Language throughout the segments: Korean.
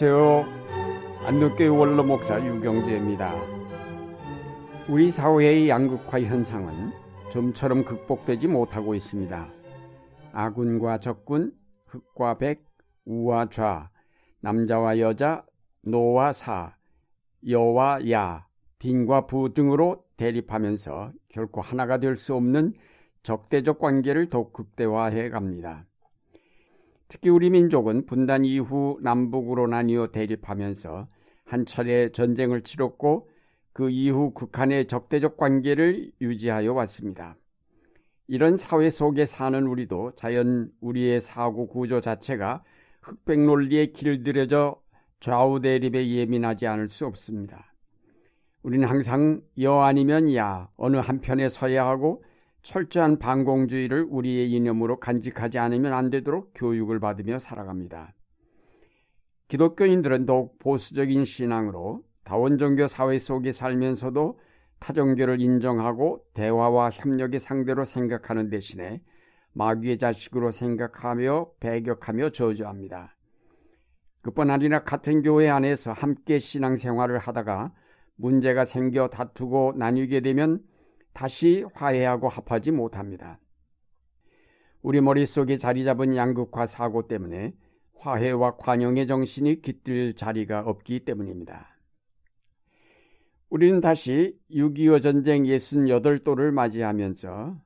안녕하세요. 안동교회 원로 목사 유경재입니다. 우리 사회의 양극화 현상은 좀처럼 극복되지 못하고 있습니다. 아군과 적군, 흑과 백, 우와 좌, 남자와 여자, 노와 사, 여와 야, 빈과 부 등으로 대립하면서 결코 하나가 될 수 없는 적대적 관계를 더욱 극대화해 갑니다. 특히 우리 민족은 분단 이후 남북으로 나뉘어 대립하면서 한 차례 전쟁을 치렀고 그 이후 극한의 적대적 관계를 유지하여 왔습니다. 이런 사회 속에 사는 우리도 자연 우리의 사고 구조 자체가 흑백 논리에 길들여져 좌우 대립에 예민하지 않을 수 없습니다. 우리는 항상 여 아니면 야 어느 한편에 서야 하고 철저한 반공주의를 우리의 이념으로 간직하지 않으면 안 되도록 교육을 받으며 살아갑니다. 기독교인들은 더욱 보수적인 신앙으로 다원종교 사회 속에 살면서도 타종교를 인정하고 대화와 협력의 상대로 생각하는 대신에 마귀의 자식으로 생각하며 배격하며 저주합니다. 그뿐 아니라 같은 교회 안에서 함께 신앙생활을 하다가 문제가 생겨 다투고 나뉘게 되면 다시 화해하고 합하지 못합니다. 우리 머릿속에 자리 잡은 양극화 사고 때문에 화해와 관용의 정신이 깃들 자리가 없기 때문입니다. 우리는 다시 6.25 전쟁 68도를 맞이하면서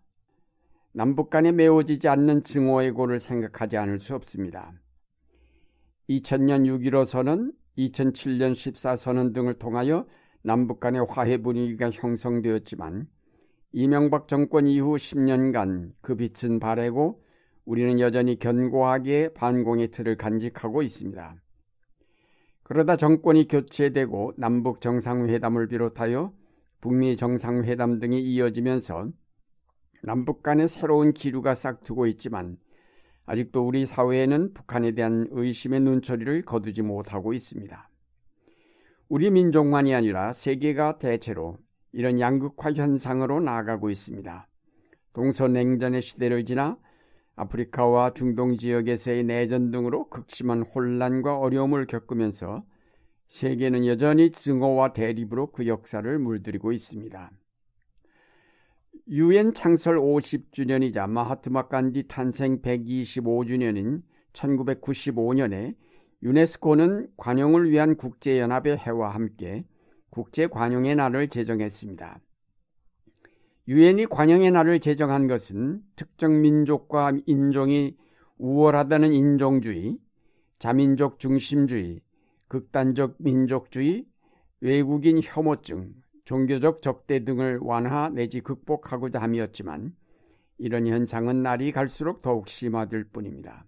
남북 간에 메워지지 않는 증오의 고를 생각하지 않을 수 없습니다. 2000년 6.15 선언, 2007년 14 선언 등을 통하여 남북 간의 화해 분위기가 형성되었지만 이명박 정권 이후 10년간 그 빛은 바래고 우리는 여전히 견고하게 반공의 틀을 간직하고 있습니다. 그러다 정권이 교체되고 남북 정상회담을 비롯하여 북미 정상회담 등이 이어지면서 남북 간의 새로운 기류가 싹트고 있지만 아직도 우리 사회에는 북한에 대한 의심의 눈초리를 거두지 못하고 있습니다. 우리 민족만이 아니라 세계가 대체로 이런 양극화 현상으로 나아가고 있습니다. 동서냉전의 시대를 지나 아프리카와 중동 지역에서의 내전 등으로 극심한 혼란과 어려움을 겪으면서 세계는 여전히 증오와 대립으로 그 역사를 물들이고 있습니다. 유엔 창설 50주년이자 마하트마 간디 탄생 125주년인 1995년에 유네스코는 관용을 위한 국제연합의 해와 함께 국제 관용의 날을 제정했습니다. 유엔이 관용의 날을 제정한 것은 특정 민족과 인종이 우월하다는 인종주의, 자민족 중심주의, 극단적 민족주의, 외국인 혐오증, 종교적 적대 등을 완화 내지 극복하고자 함이었지만 이런 현상은 날이 갈수록 더욱 심화될 뿐입니다.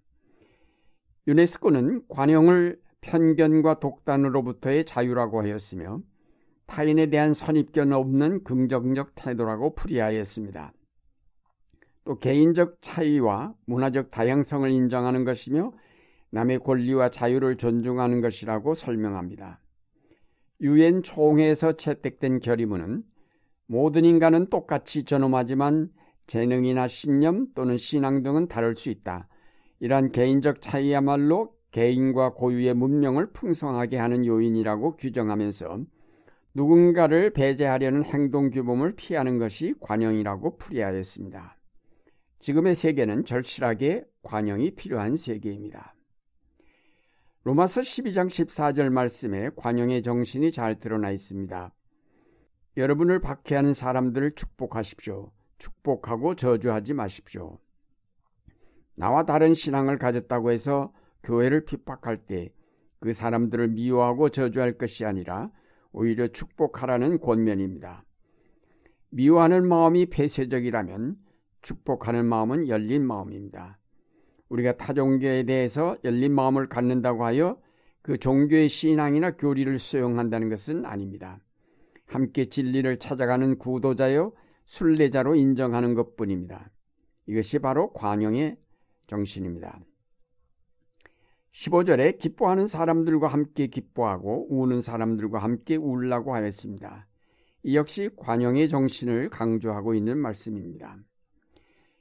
유네스코는 관용을 편견과 독단으로부터의 자유라고 하였으며 타인에 대한 선입견 없는 긍정적 태도라고 풀이하였습니다. 또 개인적 차이와 문화적 다양성을 인정하는 것이며 남의 권리와 자유를 존중하는 것이라고 설명합니다. 유엔 총회에서 채택된 결의문은 모든 인간은 똑같이 존엄하지만 재능이나 신념 또는 신앙 등은 다를 수 있다. 이러한 개인적 차이야말로 개인과 고유의 문명을 풍성하게 하는 요인이라고 규정하면서 누군가를 배제하려는 행동 규범을 피하는 것이 관용이라고 풀이하였습니다. 지금의 세계는 절실하게 관용이 필요한 세계입니다. 로마서 12장 14절 말씀에 관용의 정신이 잘 드러나 있습니다. 여러분을 박해하는 사람들을 축복하십시오. 축복하고 저주하지 마십시오. 나와 다른 신앙을 가졌다고 해서 교회를 핍박할 때 그 사람들을 미워하고 저주할 것이 아니라 오히려 축복하라는 권면입니다. 미워하는 마음이 폐쇄적이라면 축복하는 마음은 열린 마음입니다. 우리가 타 종교에 대해서 열린 마음을 갖는다고 하여 그 종교의 신앙이나 교리를 수용한다는 것은 아닙니다. 함께 진리를 찾아가는 구도자요 순례자로 인정하는 것뿐입니다. 이것이 바로 관용의 정신입니다. 15절에 기뻐하는 사람들과 함께 기뻐하고 우는 사람들과 함께 울라고 하였습니다. 이 역시 관용의 정신을 강조하고 있는 말씀입니다.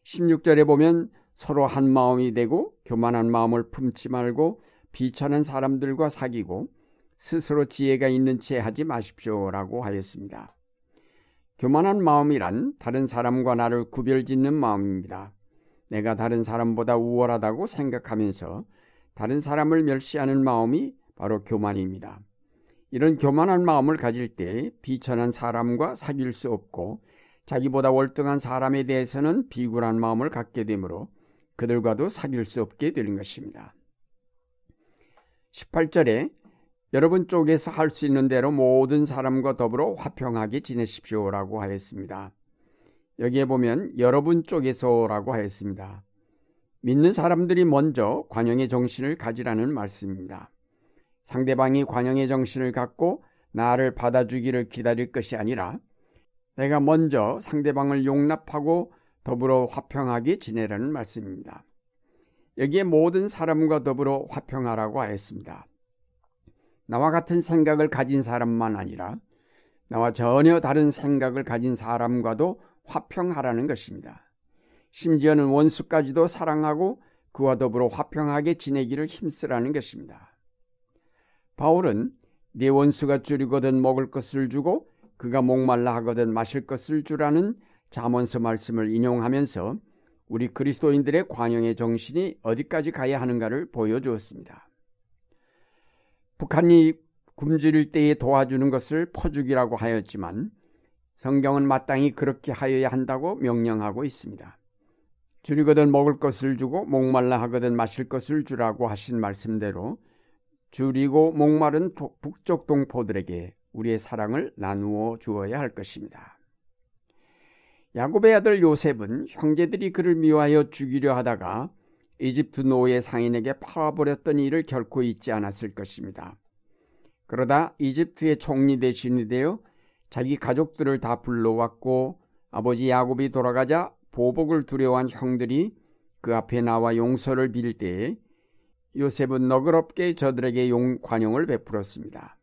16절에 보면 서로 한 마음이 되고 교만한 마음을 품지 말고 비천한 사람들과 사귀고 스스로 지혜가 있는 채 하지 마십시오라고 하였습니다. 교만한 마음이란 다른 사람과 나를 구별짓는 마음입니다. 내가 다른 사람보다 우월하다고 생각하면서 다른 사람을 멸시하는 마음이 바로 교만입니다. 이런 교만한 마음을 가질 때 비천한 사람과 사귈 수 없고 자기보다 월등한 사람에 대해서는 비굴한 마음을 갖게 되므로 그들과도 사귈 수 없게 되는 것입니다. 18절에 여러분 쪽에서 할 수 있는 대로 모든 사람과 더불어 화평하게 지내십시오라고 하였습니다. 여기에 보면 여러분 쪽에서라고 하였습니다. 믿는 사람들이 먼저 관용의 정신을 가지라는 말씀입니다. 상대방이 관용의 정신을 갖고 나를 받아주기를 기다릴 것이 아니라 내가 먼저 상대방을 용납하고 더불어 화평하게 지내라는 말씀입니다. 여기에 모든 사람과 더불어 화평하라고 하였습니다. 나와 같은 생각을 가진 사람만 아니라 나와 전혀 다른 생각을 가진 사람과도 화평하라는 것입니다. 심지어는 원수까지도 사랑하고 그와 더불어 화평하게 지내기를 힘쓰라는 것입니다. 바울은 네 원수가 줄이거든 먹을 것을 주고 그가 목말라 하거든 마실 것을 주라는 자문서 말씀을 인용하면서 우리 그리스도인들의 관용의 정신이 어디까지 가야 하는가를 보여주었습니다. 북한이 굶주릴 때에 도와주는 것을 퍼주기라고 하였지만 성경은 마땅히 그렇게 하여야 한다고 명령하고 있습니다. 줄이거든 먹을 것을 주고 목말라 하거든 마실 것을 주라고 하신 말씀대로 줄이고 목마른 북쪽 동포들에게 우리의 사랑을 나누어 주어야 할 것입니다. 야곱의 아들 요셉은 형제들이 그를 미워하여 죽이려 하다가 이집트 노예 상인에게 팔아버렸던 일을 결코 잊지 않았을 것입니다. 그러다 이집트의 총리 대신이 되어 자기 가족들을 다 불러왔고 아버지 야곱이 돌아가자 보복을 두려워한 형들이 그 앞에 나와 용서를 빌 때에 요셉은 너그럽게 저들에게 용 관용을 베풀었습니다.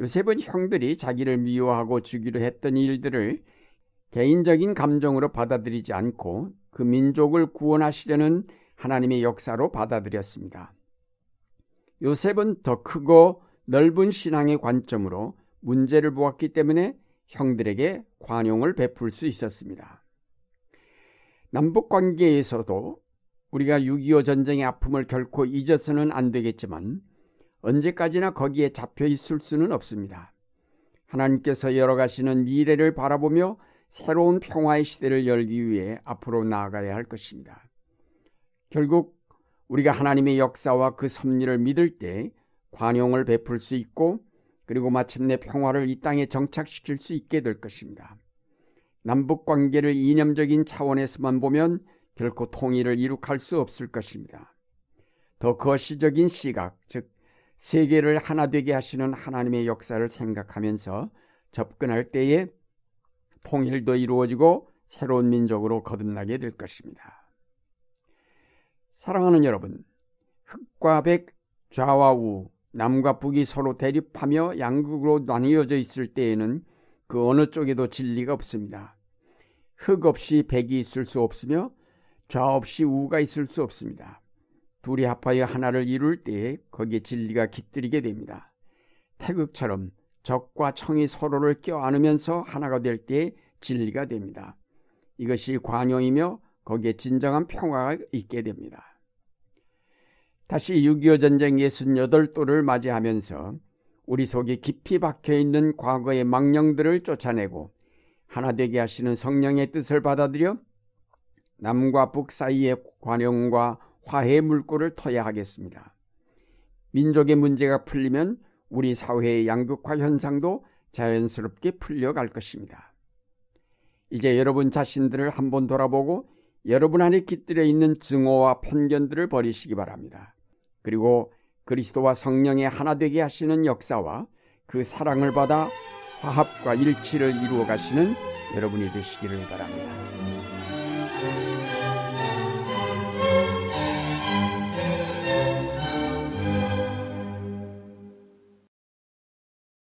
요셉은 형들이 자기를 미워하고 주기로 했던 일들을 개인적인 감정으로 받아들이지 않고 그 민족을 구원하시려는 하나님의 역사로 받아들였습니다. 요셉은 더 크고 넓은 신앙의 관점으로 문제를 보았기 때문에 형들에게 관용을 베풀 수 있었습니다. 남북 관계에서도 우리가 6.25 전쟁의 아픔을 결코 잊어서는 안 되겠지만 언제까지나 거기에 잡혀 있을 수는 없습니다. 하나님께서 열어가시는 미래를 바라보며 새로운 평화의 시대를 열기 위해 앞으로 나아가야 할 것입니다. 결국 우리가 하나님의 역사와 그 섭리를 믿을 때 관용을 베풀 수 있고 그리고 마침내 평화를 이 땅에 정착시킬 수 있게 될 것입니다. 남북 관계를 이념적인 차원에서만 보면 결코 통일을 이룩할 수 없을 것입니다. 더 거시적인 시각, 즉 세계를 하나 되게 하시는 하나님의 역사를 생각하면서 접근할 때에 통일도 이루어지고 새로운 민족으로 거듭나게 될 것입니다. 사랑하는 여러분, 흑과 백, 좌와 우, 남과 북이 서로 대립하며 양극으로 나뉘어져 있을 때에는 그 어느 쪽에도 진리가 없습니다. 흑 없이 백이 있을 수 없으며 좌 없이 우가 있을 수 없습니다. 둘이 합하여 하나를 이룰 때에 거기에 진리가 깃들이게 됩니다. 태극처럼 적과 청이 서로를 껴안으면서 하나가 될 때에 진리가 됩니다. 이것이 관용이며 거기에 진정한 평화가 있게 됩니다. 다시 6.25 전쟁 68도를 맞이하면서 우리 속에 깊이 박혀 있는 과거의 망령들을 쫓아내고 하나 되게 하시는 성령의 뜻을 받아들여 남과 북 사이의 관용과 화해 물꼬를 터야 하겠습니다. 민족의 문제가 풀리면 우리 사회의 양극화 현상도 자연스럽게 풀려갈 것입니다. 이제 여러분 자신들을 한번 돌아보고 여러분 안에 깃들여 있는 증오와 편견들을 버리시기 바랍니다. 그리고 그리스도와 성령의 하나 되게 하시는 역사와 그 사랑을 받아 화합과 일치를 이루어 가시는 여러분이 되시기를 바랍니다.